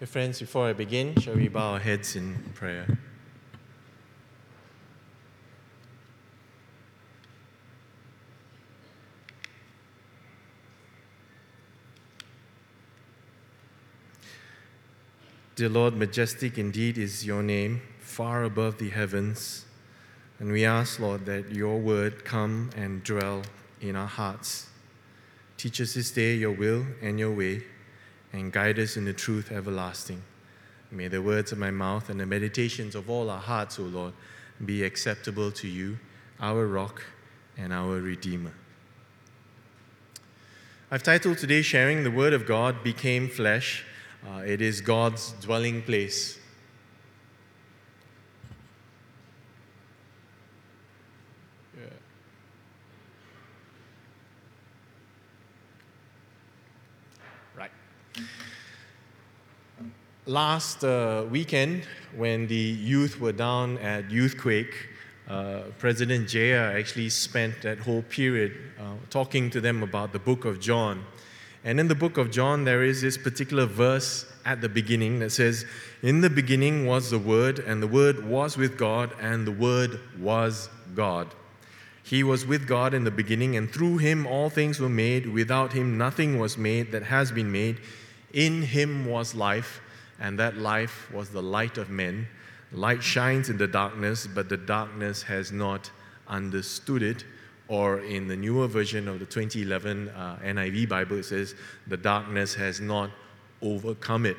Hey friends, before I begin, shall we bow our heads in prayer? Dear Lord, majestic indeed is your name, far above the heavens. And we ask, Lord, that your word come and dwell in our hearts. Teach us this day your will and your way, and guide us in the truth everlasting. May the words of my mouth and the meditations of all our hearts, O Lord, be acceptable to you, our rock and our Redeemer. I've titled today Sharing the Word of God Became Flesh. Uh, it is God's dwelling place. Last uh, weekend, when the youth were down at Youthquake, uh, President Jaya actually spent that whole period uh, talking to them about the book of John. And in the book of John, there is this particular verse at the beginning that says, In the beginning was the Word, and the Word was with God, and the Word was God. He was with God in the beginning, and through him all things were made. Without him nothing was made that has been made. In him was life, and that life was the light of men. Light shines in the darkness, but the darkness has not understood it. Or in the newer version of the 2011 uh, NIV Bible, it says, The darkness has not overcome it.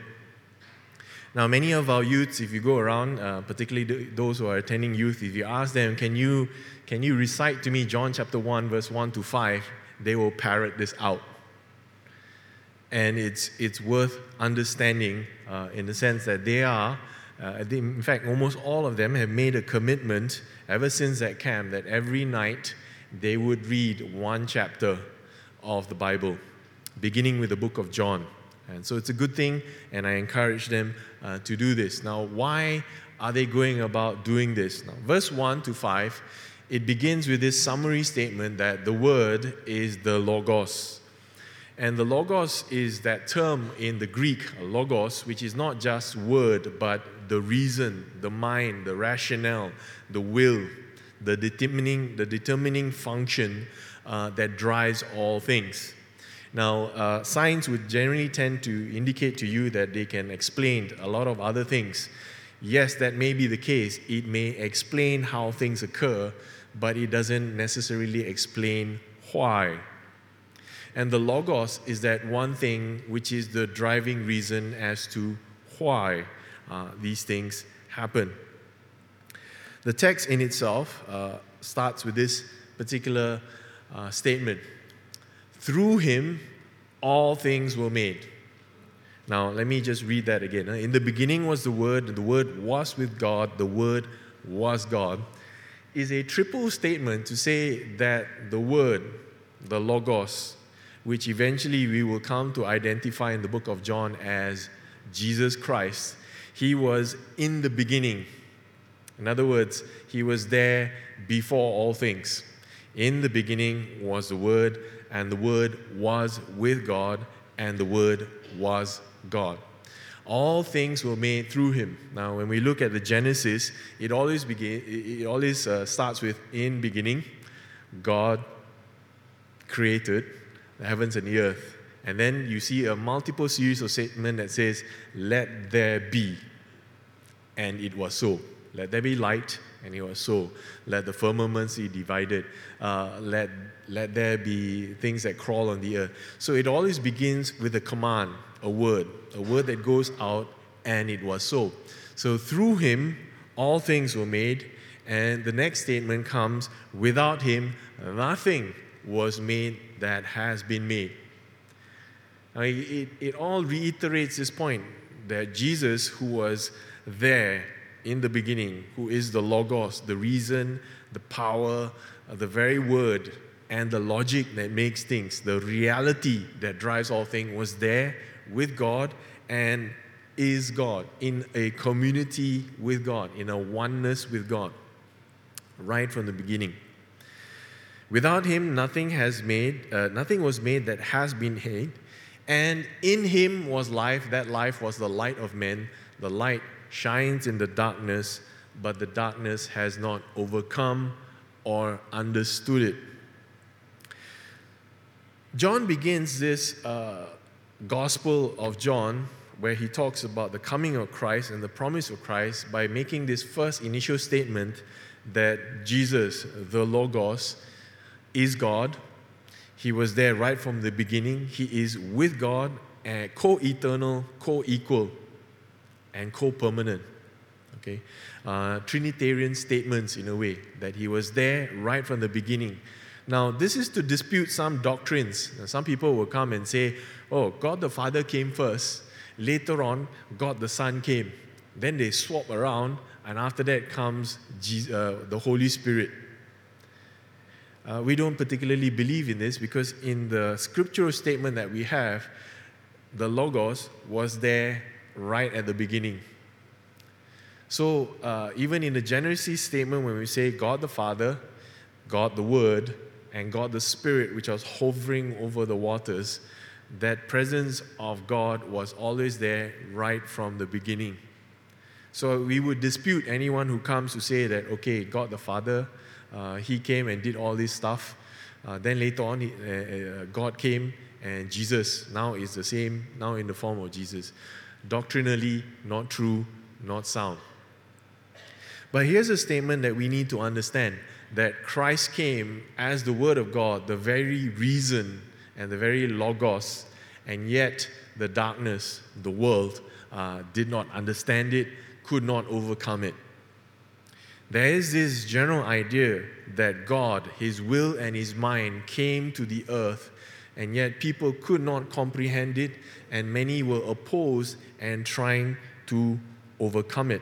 Now, many of our youths, if you go around, uh, particularly those who are attending youth, if you ask them, can you, can you recite to me John chapter 1, verse 1 to 5, they will parrot this out. And it's, it's worth understanding uh, in the sense that they are, uh, they, in fact, almost all of them have made a commitment ever since that camp that every night they would read one chapter of the Bible, beginning with the book of John. And so it's a good thing, and I encourage them uh, to do this. Now, why are they going about doing this? Now, verse 1 to 5, it begins with this summary statement that the Word is the Logos. And the Logos is that term in the Greek, Logos, which is not just word, but the reason, the mind, the rationale, the will, the determining, the determining function uh, that drives all things. Now, uh, science would generally tend to indicate to you that they can explain a lot of other things. Yes, that may be the case. It may explain how things occur, but it doesn't necessarily explain why. And the Logos is that one thing which is the driving reason as to why uh, these things happen. The text in itself uh, starts with this particular uh, statement Through him, all things were made. Now, let me just read that again. In the beginning was the Word, the Word was with God, the Word was God, is a triple statement to say that the Word, the Logos, which eventually we will come to identify in the book of John as Jesus Christ, he was in the beginning. In other words, he was there before all things. In the beginning was the Word, and the Word was with God, and the Word was God. All things were made through him. Now, when we look at the Genesis, it always begin, it always uh, starts with in beginning, God created the heavens and the earth. And then you see a multiple series of statement that says, "Let there be," and it was so. Let there be light, and it was so. Let the firmaments be divided. Uh, let let there be things that crawl on the earth. So it always begins with a command, a word, a word that goes out, and it was so. So through him, all things were made. And the next statement comes without him, nothing was made that has been made. Now, it, it all reiterates this point that Jesus, who was there in the beginning, who is the Logos, the reason, the power, uh, the very word, and the logic that makes things, the reality that drives all things, was there with God and is God, in a community with God, in a oneness with God, right from the beginning. Without him, nothing has made, uh, nothing was made that has been made, And in him was life, that life was the light of men. The light shines in the darkness, but the darkness has not overcome or understood it. John begins this uh, Gospel of John, where he talks about the coming of Christ and the promise of Christ, by making this first initial statement that Jesus, the Logos, is God. He was there right from the beginning. He is with God, and co eternal, co equal, and co permanent. Okay? Uh, Trinitarian statements, in a way, that he was there right from the beginning. Now, this is to dispute some doctrines. Some people will come and say, oh, God the Father came first. Later on, God the Son came. Then they swap around, and after that comes Jesus, uh, the Holy Spirit. Uh, we don't particularly believe in this because in the scriptural statement that we have, the Logos was there right at the beginning. So, uh, even in the Genesis statement, when we say God the Father, God the Word, and God the Spirit, which was hovering over the waters, that presence of God was always there right from the beginning. So we would dispute anyone who comes to say that, okay, God the Father, uh, He came and did all this stuff. Uh, then later on, he, uh, uh God came and Jesus now is the same, now in the form of Jesus. Doctrinally, not true, not sound. But here's a statement that we need to understand that Christ came as the Word of God, the very reason and the very Logos, and yet the darkness, the world, uh, did not understand it, could not overcome it. There is this general idea that God, His will and His mind came to the earth, and yet people could not comprehend it, and many were opposed and trying to overcome it.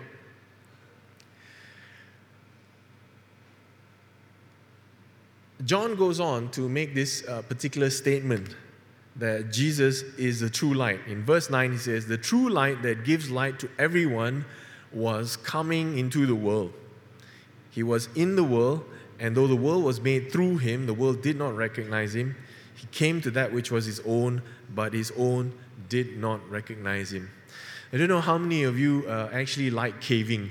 John goes on to make this uh, particular statement that Jesus is the true light. In verse 9, he says, The true light that gives light to everyone was coming into the world. He was in the world, and though the world was made through him, the world did not recognize him. He came to that which was his own, but his own did not recognize him. I don't know how many of you uh, actually like caving.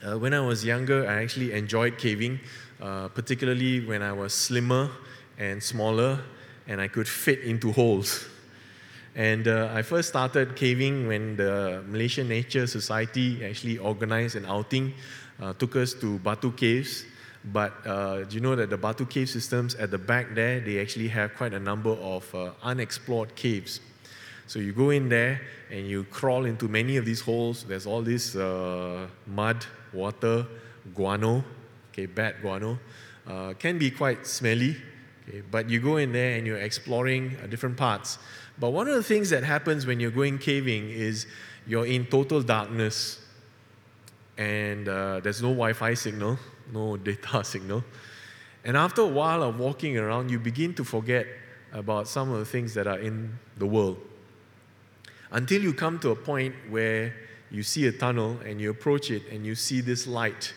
Uh, when I was younger, I actually enjoyed caving. Uh, particularly when I was slimmer and smaller and I could fit into holes. And uh, I first started caving when the Malaysian Nature Society actually organized an outing, uh, took us to Batu Caves. But uh, do you know that the Batu Cave systems at the back there, they actually have quite a number of uh, unexplored caves. So you go in there and you crawl into many of these holes. There's all this uh, mud, water, guano, okay, bad guano, uh, can be quite smelly. Okay, but you go in there and you're exploring uh, different parts. But one of the things that happens when you're going caving is you're in total darkness and uh, there's no Wi Fi signal, no data signal. And after a while of walking around, you begin to forget about some of the things that are in the world. Until you come to a point where you see a tunnel and you approach it and you see this light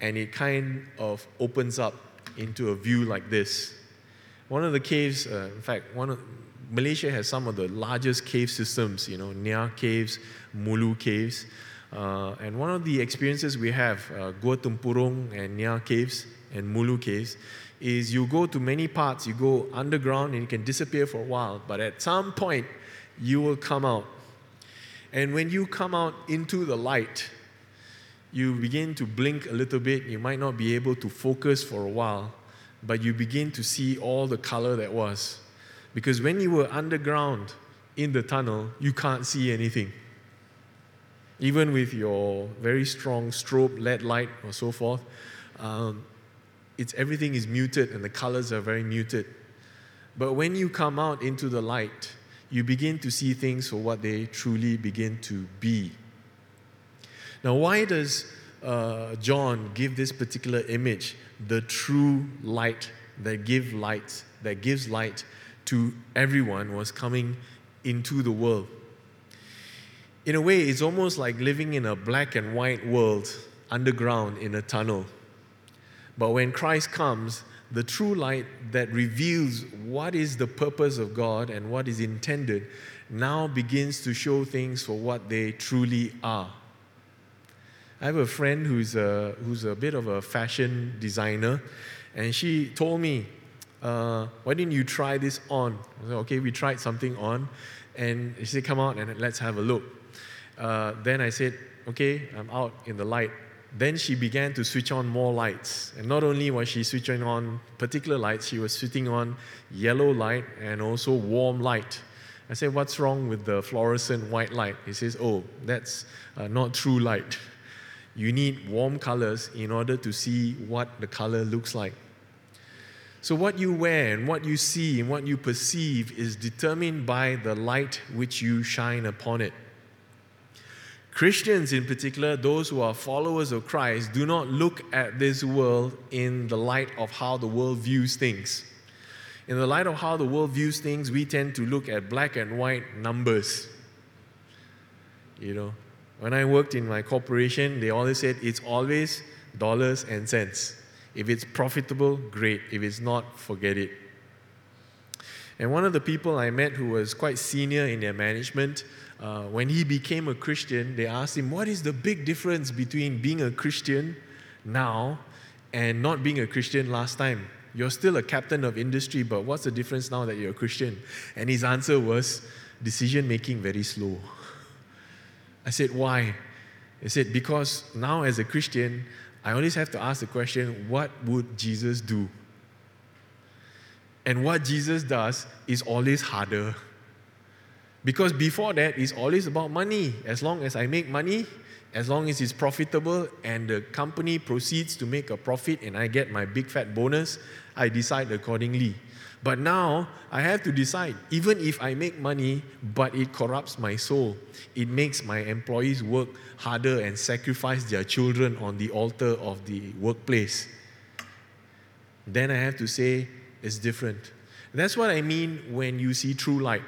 and it kind of opens up into a view like this. One of the caves, uh, in fact, one of, Malaysia has some of the largest cave systems, you know, Niah caves, Mulu caves. Uh, and one of the experiences we have, uh, Gua and Niah caves and Mulu caves, is you go to many parts, you go underground and you can disappear for a while, but at some point, you will come out. And when you come out into the light, you begin to blink a little bit. You might not be able to focus for a while, but you begin to see all the color that was. Because when you were underground in the tunnel, you can't see anything. Even with your very strong strobe LED light or so forth, um, it's everything is muted and the colors are very muted. But when you come out into the light, you begin to see things for what they truly begin to be. Now, why does uh, John give this particular image, the true light that give light, that gives light to everyone, was coming into the world? In a way, it's almost like living in a black and white world underground in a tunnel. But when Christ comes, the true light that reveals what is the purpose of God and what is intended, now begins to show things for what they truly are. I have a friend who's a, who's a bit of a fashion designer, and she told me, uh, Why didn't you try this on? I said, Okay, we tried something on, and she said, Come out and let's have a look. Uh, then I said, Okay, I'm out in the light. Then she began to switch on more lights. And not only was she switching on particular lights, she was switching on yellow light and also warm light. I said, What's wrong with the fluorescent white light? He says, Oh, that's uh, not true light. You need warm colors in order to see what the color looks like. So, what you wear and what you see and what you perceive is determined by the light which you shine upon it. Christians, in particular, those who are followers of Christ, do not look at this world in the light of how the world views things. In the light of how the world views things, we tend to look at black and white numbers. You know, when I worked in my corporation, they always said it's always dollars and cents. If it's profitable, great. If it's not, forget it. And one of the people I met who was quite senior in their management, uh, when he became a Christian, they asked him, What is the big difference between being a Christian now and not being a Christian last time? You're still a captain of industry, but what's the difference now that you're a Christian? And his answer was decision making very slow. I said, Why? He said, Because now as a Christian, I always have to ask the question, What would Jesus do? And what Jesus does is always harder. Because before that, it's always about money. As long as I make money, as long as it's profitable and the company proceeds to make a profit and I get my big fat bonus, I decide accordingly. But now I have to decide, even if I make money, but it corrupts my soul, it makes my employees work harder and sacrifice their children on the altar of the workplace. Then I have to say, it's different. That's what I mean when you see true light.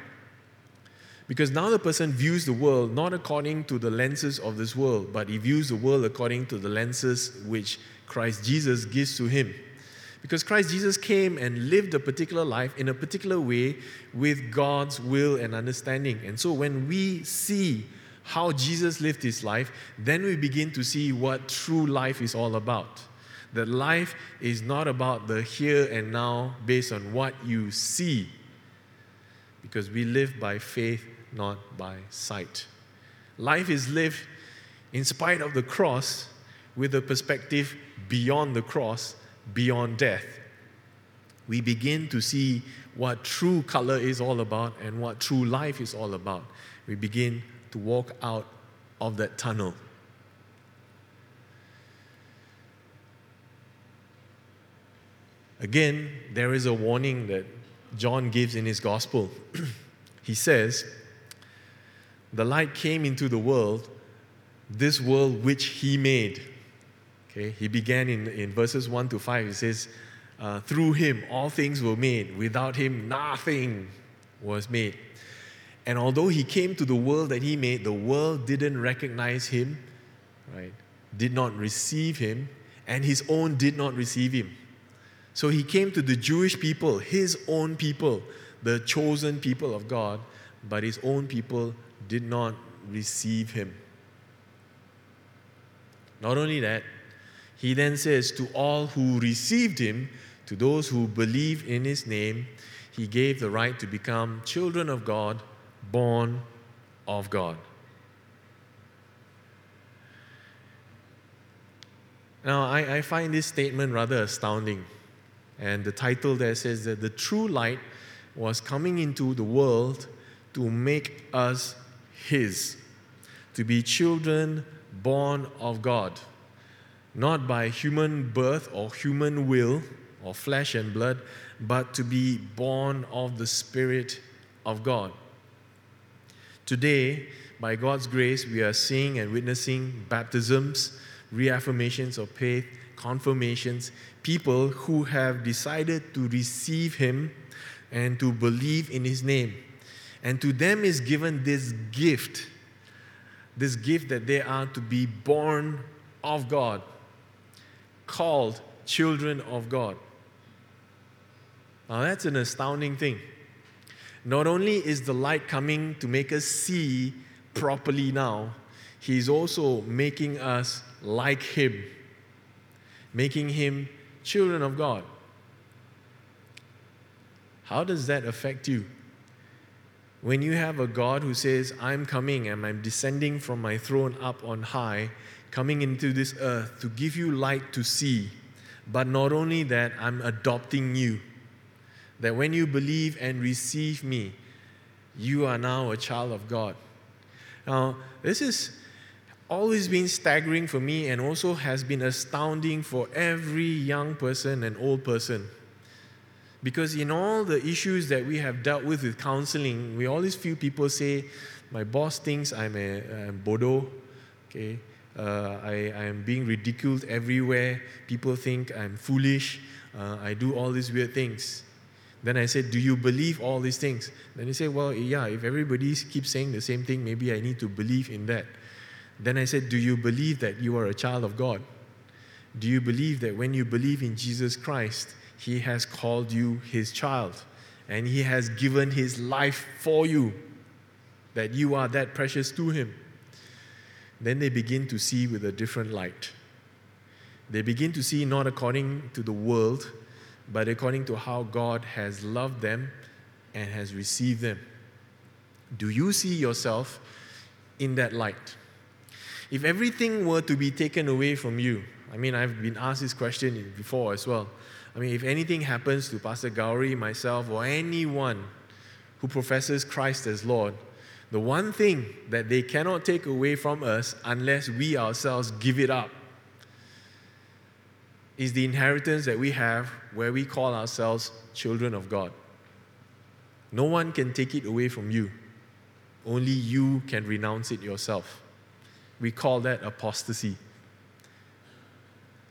Because now the person views the world not according to the lenses of this world, but he views the world according to the lenses which Christ Jesus gives to him. Because Christ Jesus came and lived a particular life in a particular way with God's will and understanding. And so when we see how Jesus lived his life, then we begin to see what true life is all about. That life is not about the here and now based on what you see, because we live by faith, not by sight. Life is lived in spite of the cross with a perspective beyond the cross beyond death, we begin to see what true color is all about and what true life is all about. We begin to walk out of that tunnel. Again, there is a warning that John gives in his gospel. he says, The light came into the world, this world which he made Okay, he began in, in verses 1 to 5. He says, uh, Through him all things were made. Without him nothing was made. And although he came to the world that he made, the world didn't recognize him, right? Did not receive him, and his own did not receive him. So he came to the Jewish people, his own people, the chosen people of God, but his own people did not receive him. Not only that, he then says, To all who received him, to those who believe in his name, he gave the right to become children of God, born of God. Now, I, I find this statement rather astounding. And the title there says that the true light was coming into the world to make us his, to be children born of God not by human birth or human will or flesh and blood, but to be born of the Spirit of God. Today, by God's grace, we are seeing and witnessing baptisms, reaffirmations of faith, confirmations, people who have decided to receive Him and to believe in His name. And to them is given this gift, this gift that they are to be born of God called children of God. Now, that's an astounding thing. Not only is the light coming to make us see properly now, He's also making us like Him, making Him children of God. How does that affect you? When you have a God who says, I'm coming and I'm descending from my throne up on high, coming into this earth to give you light to see, but not only that, I'm adopting you that when you believe and receive me, you are now a child of God. Now, this has always been staggering for me and also has been astounding for every young person and old person. Because in all the issues that we have dealt with with counseling, we always feel people say, My boss thinks I'm a I'm Bodo, okay? Uh, I, am being ridiculed everywhere. People think I'm foolish. Uh, I do all these weird things. Then I said, Do you believe all these things? Then he said, Well, yeah, if everybody keeps saying the same thing, maybe I need to believe in that. Then I said, Do you believe that you are a child of God? Do you believe that when you believe in Jesus Christ, He has called you His child and He has given His life for you, that you are that precious to Him? Then they begin to see with a different light. They begin to see not according to the world, but according to how God has loved them and has received them. Do you see yourself in that light? If everything were to be taken away from you, I mean, I've been asked this question before as well. I mean, if anything happens to Pastor Gauri, myself, or anyone who professes Christ as Lord, the one thing that they cannot take away from us unless we ourselves give it up is the inheritance that we have where we call ourselves children of God. No one can take it away from you, only you can renounce it yourself. We call that apostasy.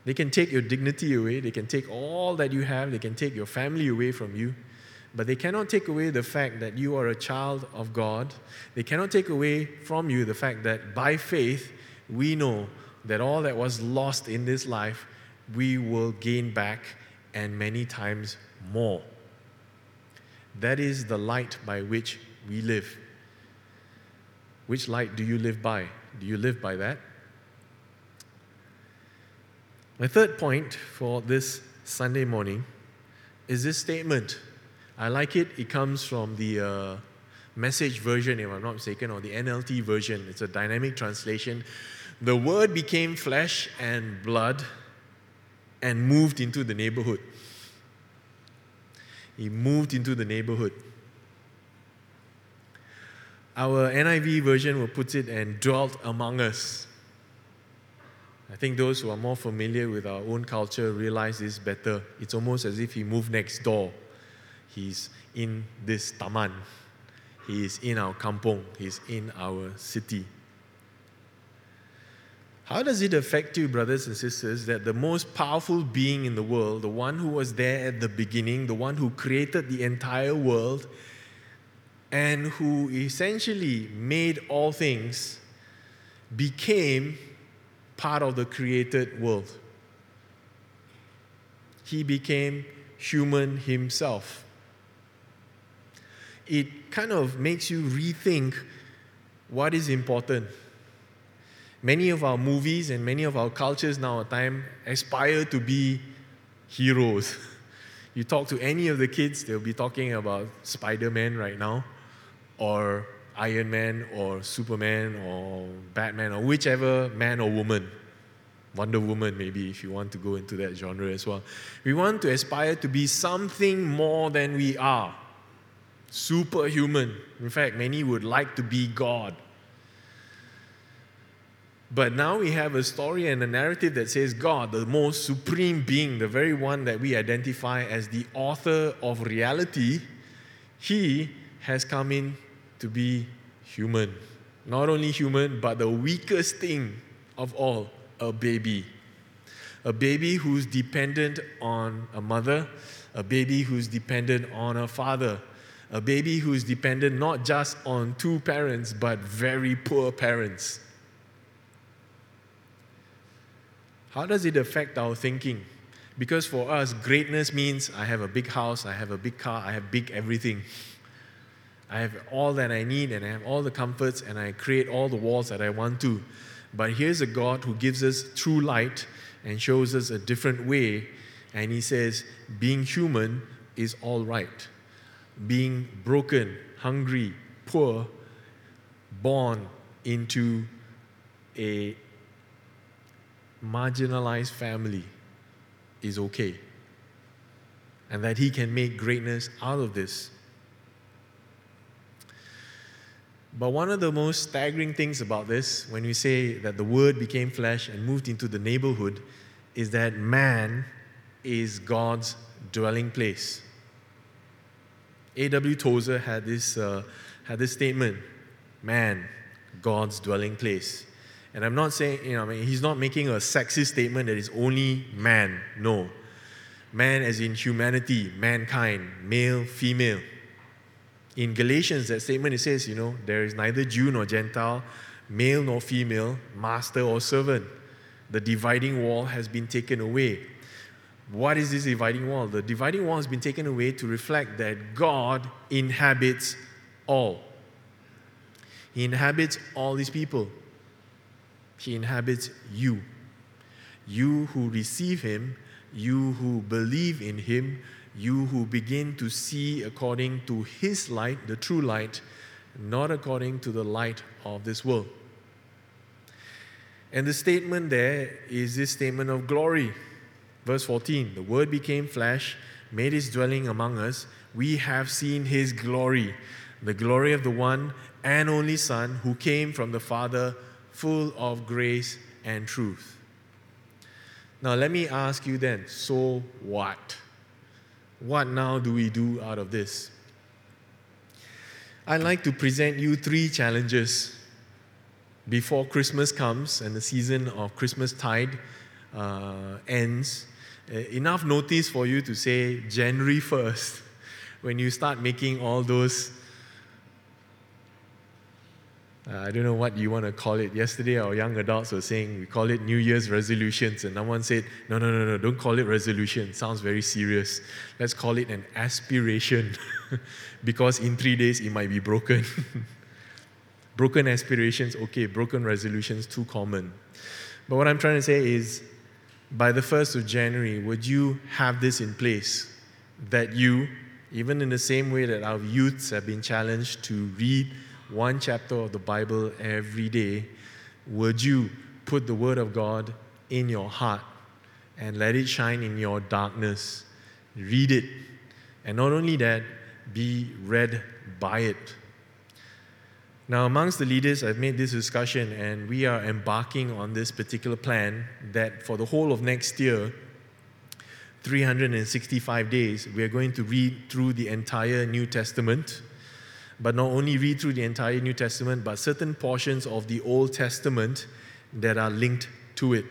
They can take your dignity away, they can take all that you have, they can take your family away from you, but they cannot take away the fact that you are a child of God. They cannot take away from you the fact that by faith, we know that all that was lost in this life we will gain back and many times more. That is the light by which we live. Which light do you live by? Do you live by that? My third point for this Sunday morning is this statement. I like it. It comes from the uh, message version, if I'm not mistaken, or the NLT version. It's a dynamic translation. The Word became flesh and blood and moved into the neighborhood. He moved into the neighborhood. Our NIV version will put it and dwelt among us. I think those who are more familiar with our own culture realize this better. It's almost as if he moved next door. He's in this taman. He is in our kampong. He's in our city. How does it affect you, brothers and sisters, that the most powerful being in the world, the one who was there at the beginning, the one who created the entire world, and who essentially made all things, became part of the created world? He became human himself. It kind of makes you rethink what is important many of our movies and many of our cultures now at time aspire to be heroes. You talk to any of the kids, they'll be talking about Spider Man right now, or Iron Man, or Superman, or Batman, or whichever man or woman. Wonder Woman, maybe, if you want to go into that genre as well. We want to aspire to be something more than we are. Superhuman. In fact, many would like to be God. But now we have a story and a narrative that says God, the most supreme being, the very one that we identify as the author of reality, he has come in to be human. Not only human, but the weakest thing of all, a baby. A baby who's dependent on a mother, a baby who's dependent on a father, a baby who's dependent not just on two parents, but very poor parents How does it affect our thinking? Because for us, greatness means I have a big house, I have a big car, I have big everything. I have all that I need and I have all the comforts and I create all the walls that I want to. But here's a God who gives us true light and shows us a different way. And He says, being human is all right. Being broken, hungry, poor, born into a marginalized family is okay. And that He can make greatness out of this. But one of the most staggering things about this, when we say that the Word became flesh and moved into the neighborhood, is that man is God's dwelling place. A.W. Tozer had this, uh, had this statement man, God's dwelling place. And I'm not saying, you know, I mean, he's not making a sexist statement that is only man. No. Man as in humanity, mankind, male, female. In Galatians, that statement it says, you know, there is neither Jew nor Gentile, male nor female, master or servant. The dividing wall has been taken away. What is this dividing wall? The dividing wall has been taken away to reflect that God inhabits all. He inhabits all these people. He inhabits you. You who receive Him, you who believe in Him, you who begin to see according to His light, the true light, not according to the light of this world. And the statement there is this statement of glory. Verse 14 The Word became flesh, made His dwelling among us. We have seen His glory, the glory of the one and only Son who came from the Father, full of grace and truth. Now, let me ask you then so what? What now do we do out of this? I'd like to present you three challenges before Christmas comes and the season of Christmas tide uh, ends. Uh, enough notice for you to say January 1st when you start making all those uh, I don't know what you want to call it. Yesterday, our young adults were saying we call it New Year's resolutions, and someone said, no, no, no, no, don't call it resolution. sounds very serious. Let's call it an aspiration, because in three days it might be broken. broken aspirations, okay, broken resolutions, too common. But what I'm trying to say is, by the 1st of January, would you have this in place? That you, even in the same way that our youths have been challenged to read one chapter of the Bible every day, would you put the Word of God in your heart and let it shine in your darkness? Read it. And not only that, be read by it. Now, amongst the leaders, I've made this discussion, and we are embarking on this particular plan that for the whole of next year, 365 days, we are going to read through the entire New Testament but not only read through the entire New Testament, but certain portions of the Old Testament that are linked to it.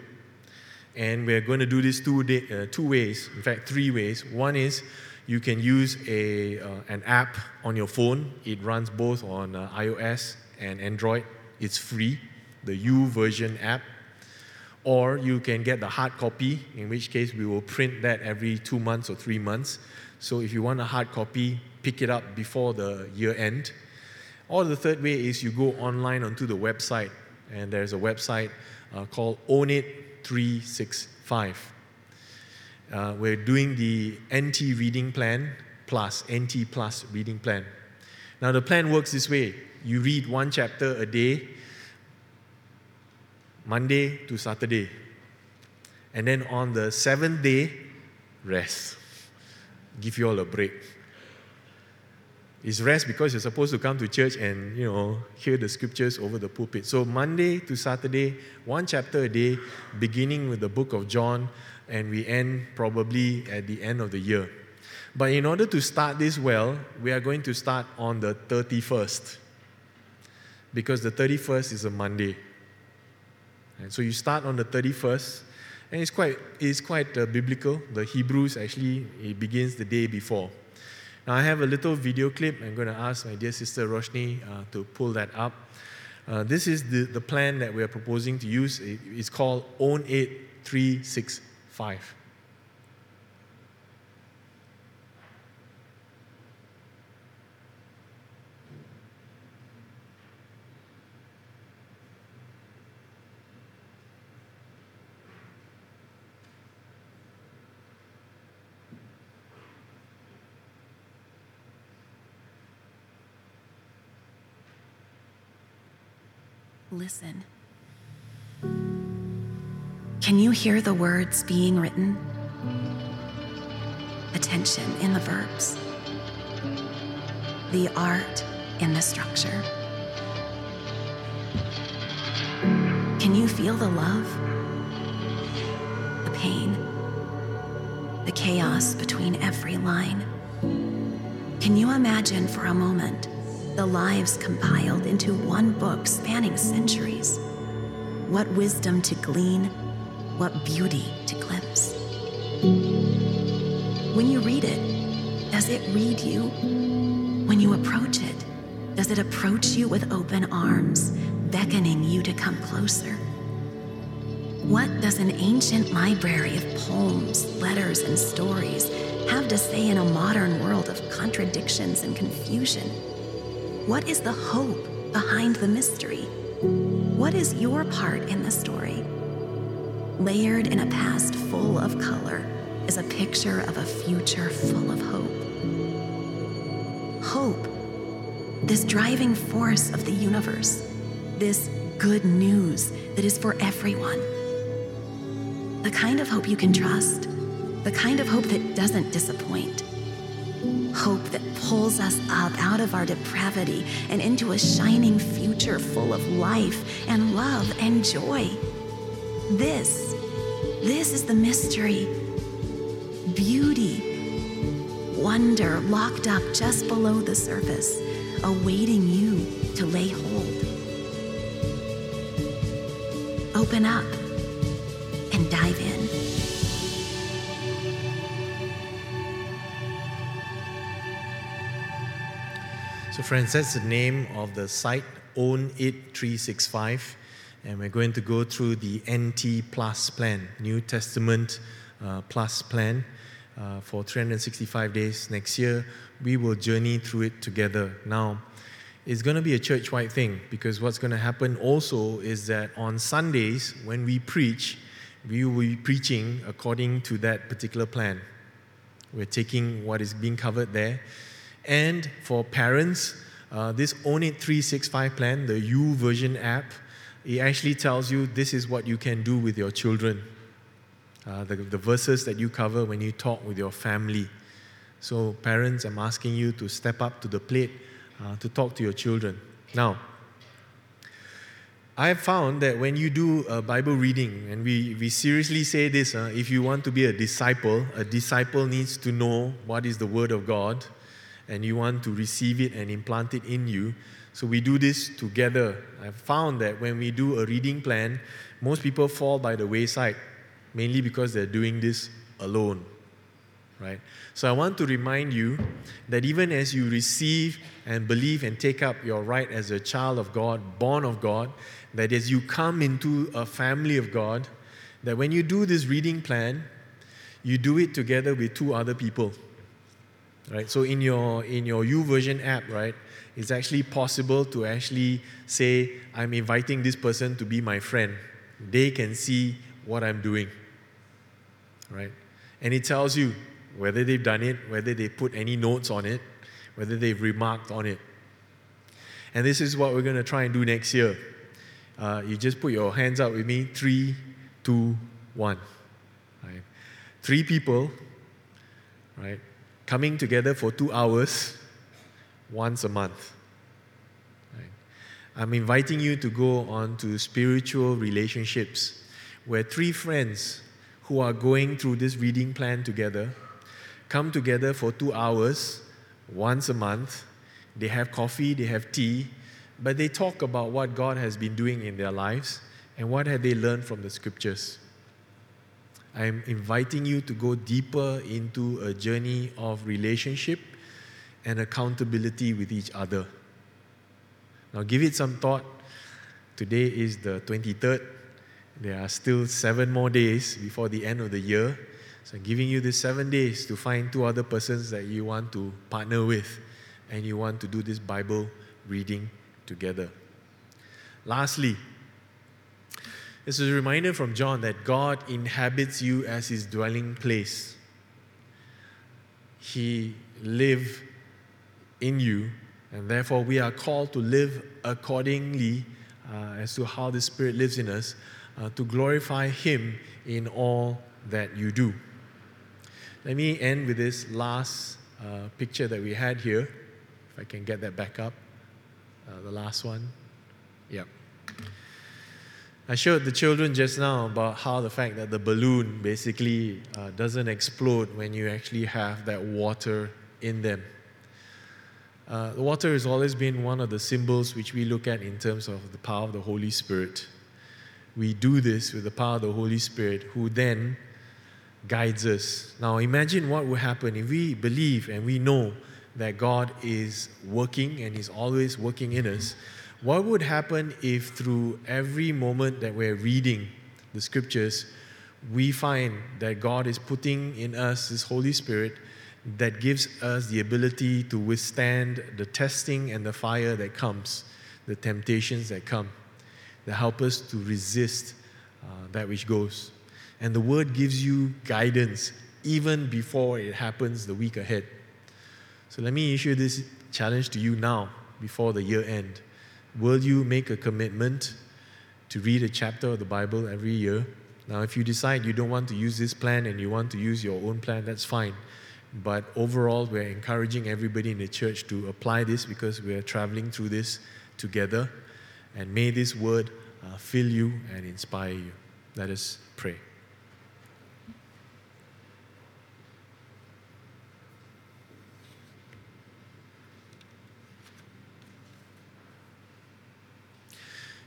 And we're going to do this two, day, uh, two ways, in fact, three ways. One is you can use a, uh, an app on your phone, it runs both on uh, iOS and Android. It's free, the YouVersion app. Or you can get the hard copy, in which case we will print that every two months or three months. So if you want a hard copy, pick it up before the year end. Or the third way is you go online onto the website, and there's a website uh, called Own It 365. Uh, we're doing the NT reading plan plus, NT plus reading plan. Now, the plan works this way you read one chapter a day, Monday to Saturday. And then on the seventh day, rest. Give you all a break. It's rest because you're supposed to come to church and, you know, hear the scriptures over the pulpit. So Monday to Saturday, one chapter a day, beginning with the book of John, and we end probably at the end of the year. But in order to start this well, we are going to start on the 31st. Because the 31st is a Monday. And so you start on the 31st, and it's quite, it's quite uh, biblical. The Hebrews actually, it begins the day before. Now, I have a little video clip. I'm going to ask my dear sister Roshni uh, to pull that up. Uh, this is the, the plan that we are proposing to use. It, it's called Own It 365. Listen. Can you hear the words being written? Attention in the verbs, the art in the structure. Can you feel the love, the pain, the chaos between every line? Can you imagine for a moment the lives compiled into one book spanning centuries? What wisdom to glean, what beauty to glimpse. When you read it, does it read you? When you approach it, does it approach you with open arms, beckoning you to come closer? What does an ancient library of poems, letters, and stories have to say in a modern world of contradictions and confusion? What is the hope behind the mystery? What is your part in the story? Layered in a past full of color is a picture of a future full of hope. Hope, this driving force of the universe, this good news that is for everyone. The kind of hope you can trust, the kind of hope that doesn't disappoint. Hope that pulls us up out of our depravity and into a shining future full of life and love and joy. This, this is the mystery. Beauty, wonder locked up just below the surface, awaiting you to lay hold. Open up and dive in. So, friends, that's the name of the site, Own It 365. And we're going to go through the NT Plus plan, New Testament uh, Plus plan, uh, for 365 days next year. We will journey through it together. Now, it's going to be a church wide thing because what's going to happen also is that on Sundays, when we preach, we will be preaching according to that particular plan. We're taking what is being covered there. And for parents, uh, this Own It 365 plan, the YouVersion app, it actually tells you this is what you can do with your children. Uh, the, the verses that you cover when you talk with your family. So, parents, I'm asking you to step up to the plate uh, to talk to your children. Now, I have found that when you do a Bible reading, and we, we seriously say this, uh, if you want to be a disciple, a disciple needs to know what is the Word of God, and you want to receive it and implant it in you. So we do this together. I've found that when we do a reading plan, most people fall by the wayside, mainly because they're doing this alone. Right? So I want to remind you that even as you receive and believe and take up your right as a child of God, born of God, that as you come into a family of God, that when you do this reading plan, you do it together with two other people. Right? So in your in your YouVersion app, right, it's actually possible to actually say, I'm inviting this person to be my friend. They can see what I'm doing. Right? And it tells you whether they've done it, whether they put any notes on it, whether they've remarked on it. And this is what we're going to try and do next year. Uh, you just put your hands up with me. Three, two, one. Right? Three people, right, coming together for two hours once a month. Right? I'm inviting you to go on to spiritual relationships where three friends who are going through this reading plan together come together for two hours once a month. They have coffee, they have tea, but they talk about what God has been doing in their lives and what have they learned from the scriptures. I'm inviting you to go deeper into a journey of relationship and accountability with each other. Now, give it some thought. Today is the 23rd. There are still seven more days before the end of the year. So, I'm giving you this seven days to find two other persons that you want to partner with and you want to do this Bible reading together. Lastly, this is a reminder from John that God inhabits you as his dwelling place. He lives in you, and therefore we are called to live accordingly uh, as to how the Spirit lives in us uh, to glorify Him in all that you do. Let me end with this last uh, picture that we had here. If I can get that back up. Uh, the last one. Yep. I showed the children just now about how the fact that the balloon basically uh, doesn't explode when you actually have that water in them. Uh, the water has always been one of the symbols which we look at in terms of the power of the Holy Spirit. We do this with the power of the Holy Spirit, who then guides us. Now, imagine what would happen if we believe and we know that God is working and is always working in us what would happen if, through every moment that we're reading the scriptures, we find that God is putting in us His Holy Spirit that gives us the ability to withstand the testing and the fire that comes, the temptations that come, that help us to resist uh, that which goes. And the Word gives you guidance even before it happens the week ahead. So let me issue this challenge to you now before the year end. Will you make a commitment to read a chapter of the Bible every year? Now, if you decide you don't want to use this plan and you want to use your own plan, that's fine. But overall, we're encouraging everybody in the church to apply this because we're traveling through this together. And may this word uh, fill you and inspire you. Let us pray.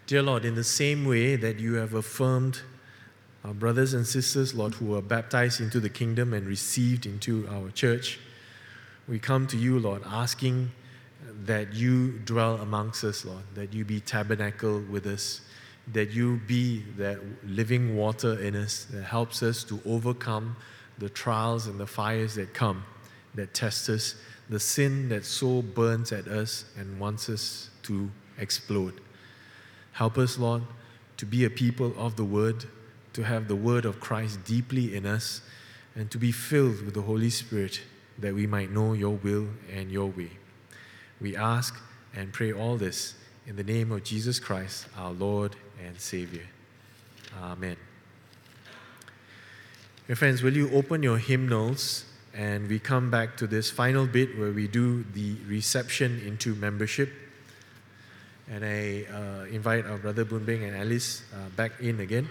Dear Lord, in the same way that you have affirmed our brothers and sisters, Lord, who were baptized into the kingdom and received into our church, we come to you, Lord, asking that you dwell amongst us, Lord, that you be tabernacle with us, that you be that living water in us that helps us to overcome the trials and the fires that come, that test us, the sin that so burns at us and wants us to explode. Help us, Lord, to be a people of the Word, to have the Word of Christ deeply in us, and to be filled with the Holy Spirit that we might know your will and your way. We ask and pray all this in the name of Jesus Christ, our Lord and Savior. Amen. Dear friends, will you open your hymnals and we come back to this final bit where we do the reception into membership. And I uh, invite our brother Boon Beng and Alice uh, back in again.